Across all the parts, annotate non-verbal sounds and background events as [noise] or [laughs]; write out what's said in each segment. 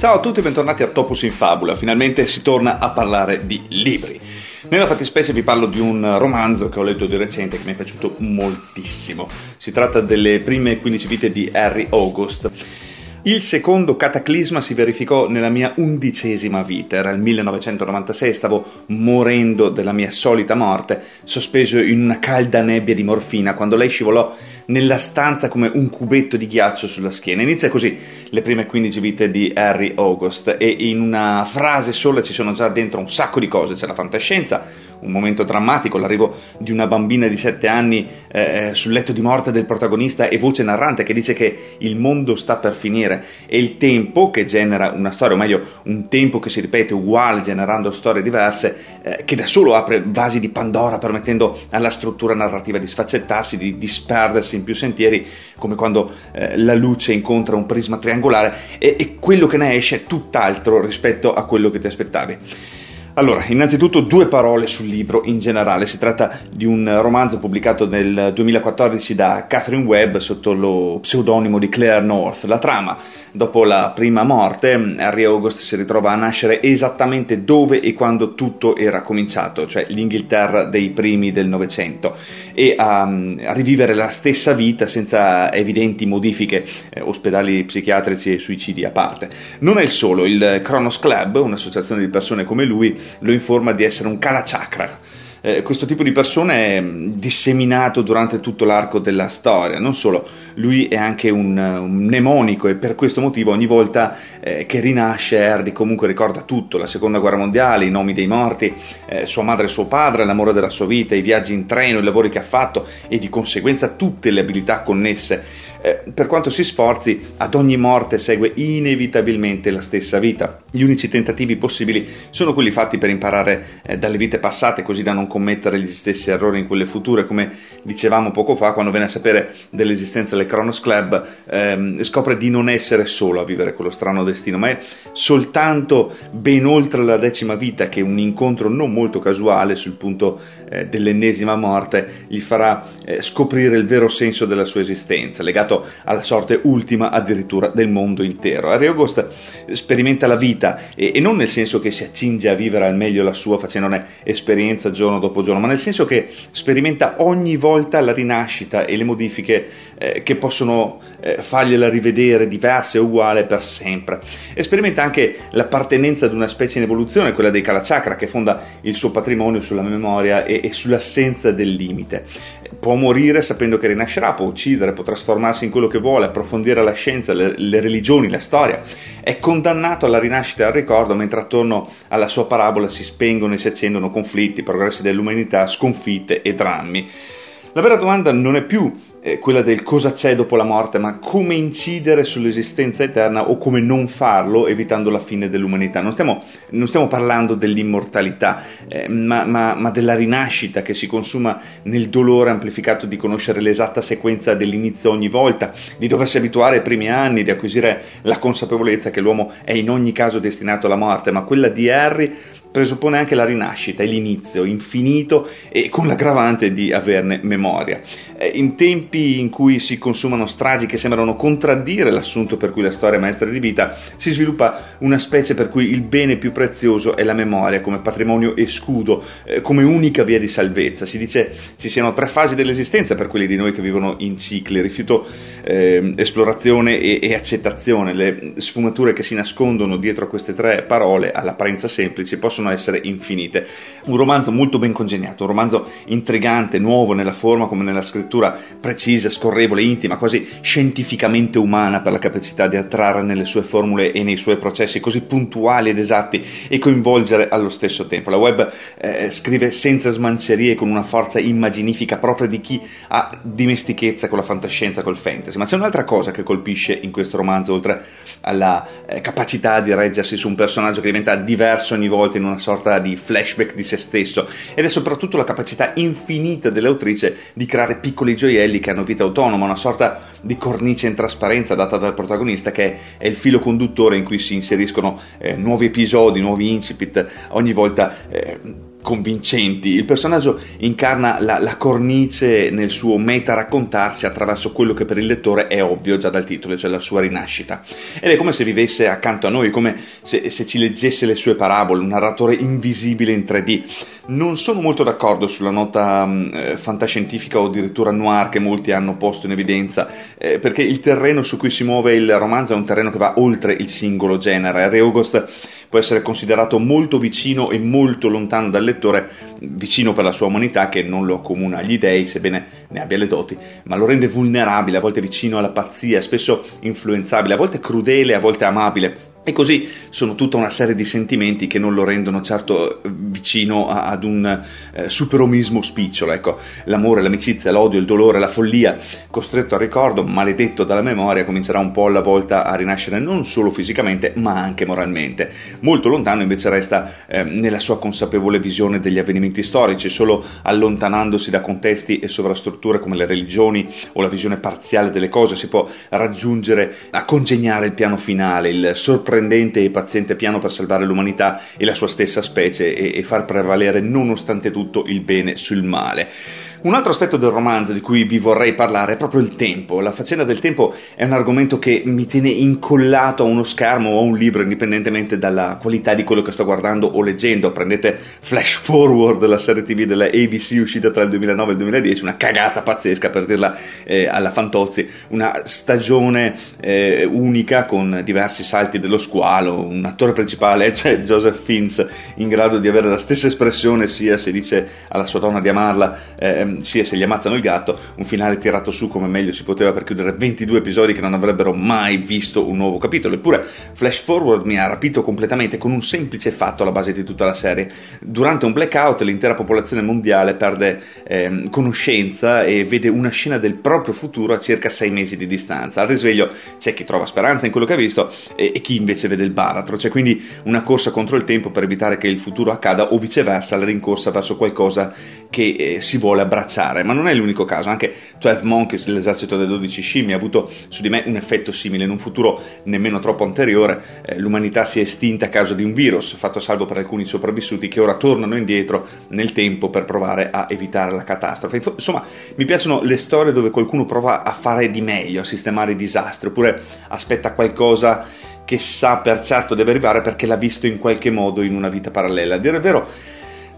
Ciao a tutti e bentornati a Topus in Fabula, finalmente si torna a parlare di libri. Nella fattispecie vi parlo di un romanzo che ho letto di recente che mi è piaciuto moltissimo. Si tratta delle prime 15 vite di Harry August. Il secondo cataclisma si verificò nella mia undicesima vita, era il 1996, stavo morendo della mia solita morte, sospeso in una calda nebbia di morfina, quando lei scivolò nella stanza come un cubetto di ghiaccio sulla schiena. Inizia così le prime 15 vite di Harry August e in una frase sola ci sono già dentro un sacco di cose, c'è la fantascienza, un momento drammatico, l'arrivo di una bambina di 7 anni eh, eh, sul letto di morte del protagonista e voce narrante che dice che il mondo sta per finire e il tempo che genera una storia, o meglio un tempo che si ripete uguale generando storie diverse, eh, che da solo apre vasi di Pandora permettendo alla struttura narrativa di sfaccettarsi, di disperdersi in più sentieri, come quando eh, la luce incontra un prisma triangolare e, e quello che ne esce è tutt'altro rispetto a quello che ti aspettavi. Allora, innanzitutto due parole sul libro in generale. Si tratta di un romanzo pubblicato nel 2014 da Catherine Webb sotto lo pseudonimo di Claire North. La trama, dopo la prima morte, Harry August si ritrova a nascere esattamente dove e quando tutto era cominciato, cioè l'Inghilterra dei primi del Novecento, e a, a rivivere la stessa vita senza evidenti modifiche, eh, ospedali psichiatrici e suicidi a parte. Non è il solo, il Kronos Club, un'associazione di persone come lui, lo informa di essere un Kalachakra. Eh, questo tipo di persone è disseminato durante tutto l'arco della storia, non solo, lui è anche un, un mnemonico e per questo motivo ogni volta eh, che rinasce Harry comunque ricorda tutto, la seconda guerra mondiale, i nomi dei morti, eh, sua madre e suo padre, l'amore della sua vita, i viaggi in treno, i lavori che ha fatto e di conseguenza tutte le abilità connesse. Eh, per quanto si sforzi, ad ogni morte segue inevitabilmente la stessa vita. Gli unici tentativi possibili sono quelli fatti per imparare eh, dalle vite passate così da non commettere gli stessi errori in quelle future, come dicevamo poco fa quando venne a sapere dell'esistenza del Kronos Club, ehm, scopre di non essere solo a vivere quello strano destino, ma è soltanto ben oltre la decima vita che un incontro non molto casuale sul punto eh, dell'ennesima morte gli farà eh, scoprire il vero senso della sua esistenza, legato alla sorte ultima addirittura del mondo intero. Harry August sperimenta la vita e, e non nel senso che si accinge a vivere al meglio la sua facendone esperienza giorno dopo giorno, ma nel senso che sperimenta ogni volta la rinascita e le modifiche eh, che possono eh, fargliela rivedere diversa e uguale per sempre. E sperimenta anche l'appartenenza ad una specie in evoluzione, quella dei Kalachakra, che fonda il suo patrimonio sulla memoria e, e sull'assenza del limite. Può morire sapendo che rinascerà, può uccidere, può trasformarsi in quello che vuole, approfondire la scienza, le, le religioni, la storia. È condannato alla rinascita e al ricordo, mentre attorno alla sua parabola si spengono e si accendono conflitti, progressi dell'umanità, sconfitte e drammi. La vera domanda non è più eh, quella del cosa c'è dopo la morte, ma come incidere sull'esistenza eterna o come non farlo evitando la fine dell'umanità. Non stiamo, non stiamo parlando dell'immortalità, eh, ma, ma, ma, della rinascita che si consuma nel dolore amplificato di conoscere l'esatta sequenza dell'inizio ogni volta, di doversi abituare ai primi anni, di acquisire la consapevolezza che l'uomo è in ogni caso destinato alla morte, ma quella di Harry presuppone anche la rinascita e l'inizio infinito e con l'aggravante di averne memoria. Eh, in tempi in cui si consumano stragi che sembrano contraddire l'assunto per cui la storia è maestra di vita, si sviluppa una specie per cui il bene più prezioso è la memoria come patrimonio e scudo, eh, come unica via di salvezza. Si dice ci siano tre fasi dell'esistenza per quelli di noi che vivono in cicli, rifiuto, eh, esplorazione e, e accettazione. Le sfumature che si nascondono dietro a queste tre parole, all'apparenza semplici, possono possono essere infinite. Un romanzo molto ben congegnato, un romanzo intrigante, nuovo nella forma come nella scrittura, precisa, scorrevole, intima, quasi scientificamente umana per la capacità di attrarre nelle sue formule e nei suoi processi così puntuali ed esatti e coinvolgere allo stesso tempo. La web eh, scrive senza smancerie con una forza immaginifica propria di chi ha dimestichezza con la fantascienza, col fantasy. Ma c'è un'altra cosa che colpisce in questo romanzo, oltre alla eh, capacità di reggersi su un personaggio che diventa diverso ogni volta in una sorta di flashback di se stesso ed è soprattutto la capacità infinita dell'autrice di creare piccoli gioielli che hanno vita autonoma, una sorta di cornice in trasparenza data dal protagonista che è il filo conduttore in cui si inseriscono eh, nuovi episodi, nuovi incipit ogni volta. Eh, convincenti. Il personaggio incarna la, la, cornice nel suo meta raccontarsi attraverso quello che per il lettore è ovvio già dal titolo, cioè la sua rinascita. Ed è come se vivesse accanto a noi, come se, se ci leggesse le sue parabole, un narratore invisibile in 3D. Non sono molto d'accordo sulla nota mm, eh, fantascientifica o addirittura noir che molti hanno posto in evidenza, eh, perché il terreno su cui si muove il romanzo è un terreno che va oltre il singolo genere. Reogost può essere considerato molto vicino e molto lontano dal lettore, vicino per la sua umanità che non lo accomuna agli dei, sebbene ne abbia le doti, ma lo rende vulnerabile, a volte vicino alla pazzia, spesso influenzabile, a volte crudele, a volte amabile e così sono tutta una serie di sentimenti che non lo rendono certo vicino a, ad un eh, superomismo spicciolo. Ecco, l'amore, l'amicizia, l'odio, il dolore, la follia, costretto al ricordo, maledetto dalla memoria, comincerà un po' alla volta a rinascere non solo fisicamente ma anche moralmente. Molto lontano invece resta eh, nella sua consapevole visione degli avvenimenti storici, solo allontanandosi da contesti e sovrastrutture come le religioni o la visione parziale delle cose si può raggiungere a congegnare il piano finale, il sorprendente sorprendente e paziente piano per salvare l'umanità e la sua stessa specie e, e far prevalere nonostante tutto il bene sul male. Un altro aspetto del romanzo di cui vi vorrei parlare è proprio il tempo. La faccenda del tempo è un argomento che mi tiene incollato a uno schermo o a un libro, indipendentemente dalla qualità di quello che sto guardando o leggendo. Prendete Flash Forward, la serie TV della ABC uscita tra il 2009 e il 2010, una cagata pazzesca per dirla eh, alla Fantozzi, una stagione eh, unica con diversi salti dello squalo, un attore principale, [laughs] cioè Joseph Fiennes, in grado di avere la stessa espressione sia se dice alla sua donna di amarla. Eh, sia se gli ammazzano il gatto, un finale tirato su come meglio si poteva per chiudere 22 episodi che non avrebbero mai visto un nuovo capitolo. Eppure Flash Forward mi ha rapito completamente con un semplice fatto alla base di tutta la serie. Durante un blackout l'intera popolazione mondiale perde eh, conoscenza e vede una scena del proprio futuro a circa 6 mesi di distanza. Al risveglio c'è chi trova speranza in quello che ha visto e, e chi invece vede il baratro. C'è quindi una corsa contro il tempo per evitare che il futuro accada o viceversa la rincorsa verso qualcosa che eh, si vuole abbracciare, ma non è l'unico caso, anche 12 Monkeys, l'esercito delle 12 scimmie, ha avuto su di me un effetto simile, in un futuro nemmeno troppo anteriore eh, l'umanità si è estinta a causa di un virus, fatto salvo per alcuni sopravvissuti che ora tornano indietro nel tempo per provare a evitare la catastrofe. Insomma, mi piacciono le storie dove qualcuno prova a fare di meglio, a sistemare i disastri, oppure aspetta qualcosa che sa per certo deve arrivare perché l'ha visto in qualche modo in una vita parallela. A dire il vero,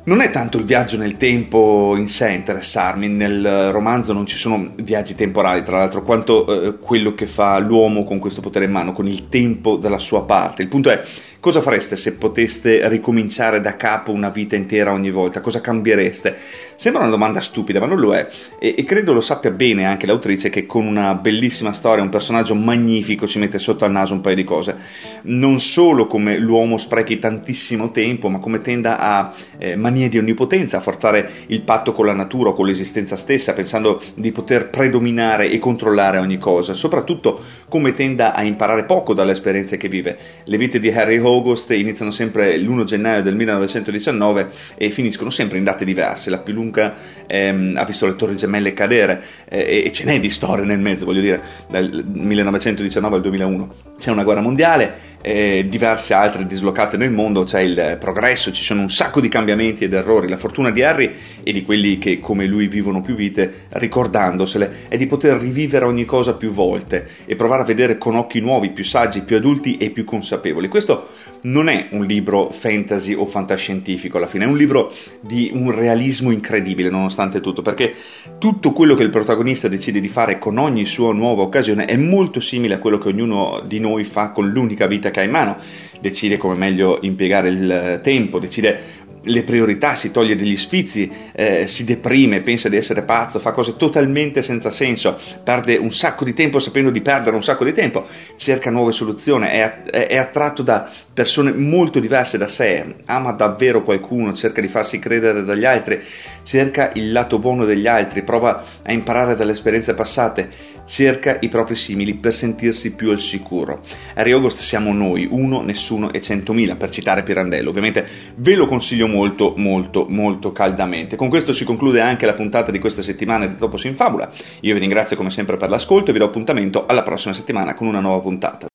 non è tanto il viaggio nel tempo in sé a interessarmi, nel romanzo non ci sono viaggi temporali, tra l'altro, quanto eh, quello che fa l'uomo con questo potere in mano, con il tempo dalla sua parte. Il punto è cosa fareste se poteste ricominciare da capo una vita intera ogni volta? Cosa cambiereste? Sembra una domanda stupida, ma non lo è, e, e credo lo sappia bene anche l'autrice che con una bellissima storia, un personaggio magnifico ci mette sotto al naso un paio di cose. Non solo come l'uomo sprechi tantissimo tempo, ma come tenda a eh, manie di onnipotenza, a forzare il patto con la natura o con l'esistenza stessa, pensando di poter predominare e controllare ogni cosa, soprattutto come tenda a imparare poco dalle esperienze che vive. Le vite di Harry August iniziano sempre l'1 gennaio del 1919 e finiscono sempre in date diverse. La più lunga ehm, ha visto le torri gemelle cadere eh, e ce n'è di storie nel mezzo, voglio dire, dal 1919 al 2001. C'è una guerra mondiale, eh, diverse altre dislocate nel mondo, c'è il progresso, ci sono un sacco di cambiamenti ed errori. La fortuna di Harry e di quelli che come lui vivono più vite, ricordandosele, è di poter rivivere ogni cosa più volte e provare a vedere con occhi nuovi, più saggi, più adulti e più consapevoli. Questo non è un libro fantasy o fantascientifico, alla fine è un libro di un realismo incredibile nonostante tutto, perché tutto quello che il protagonista decide di fare con ogni sua nuova occasione è molto simile a quello che ognuno di noi fa con l'unica vita che ha in mano. Decide come meglio impiegare il tempo, decide le priorità, si toglie degli sfizi, eh, si deprime, pensa di essere pazzo, fa cose totalmente senza senso, perde un sacco di tempo sapendo di perdere un sacco di tempo, cerca nuove soluzioni, è, è, attratto da persone molto diverse da sé, ama davvero qualcuno, cerca di farsi credere dagli altri, cerca il lato buono degli altri, prova a imparare dalle esperienze passate, cerca i propri simili per sentirsi più al sicuro. A Riogost siamo noi, uno, nessuno e centomila, per citare Pirandello. Ovviamente ve lo consiglio molto, molto, molto caldamente. Con questo si conclude anche la puntata di questa settimana di Topo in Fabula. Io vi ringrazio come sempre per l'ascolto e vi do appuntamento alla prossima settimana con una nuova puntata.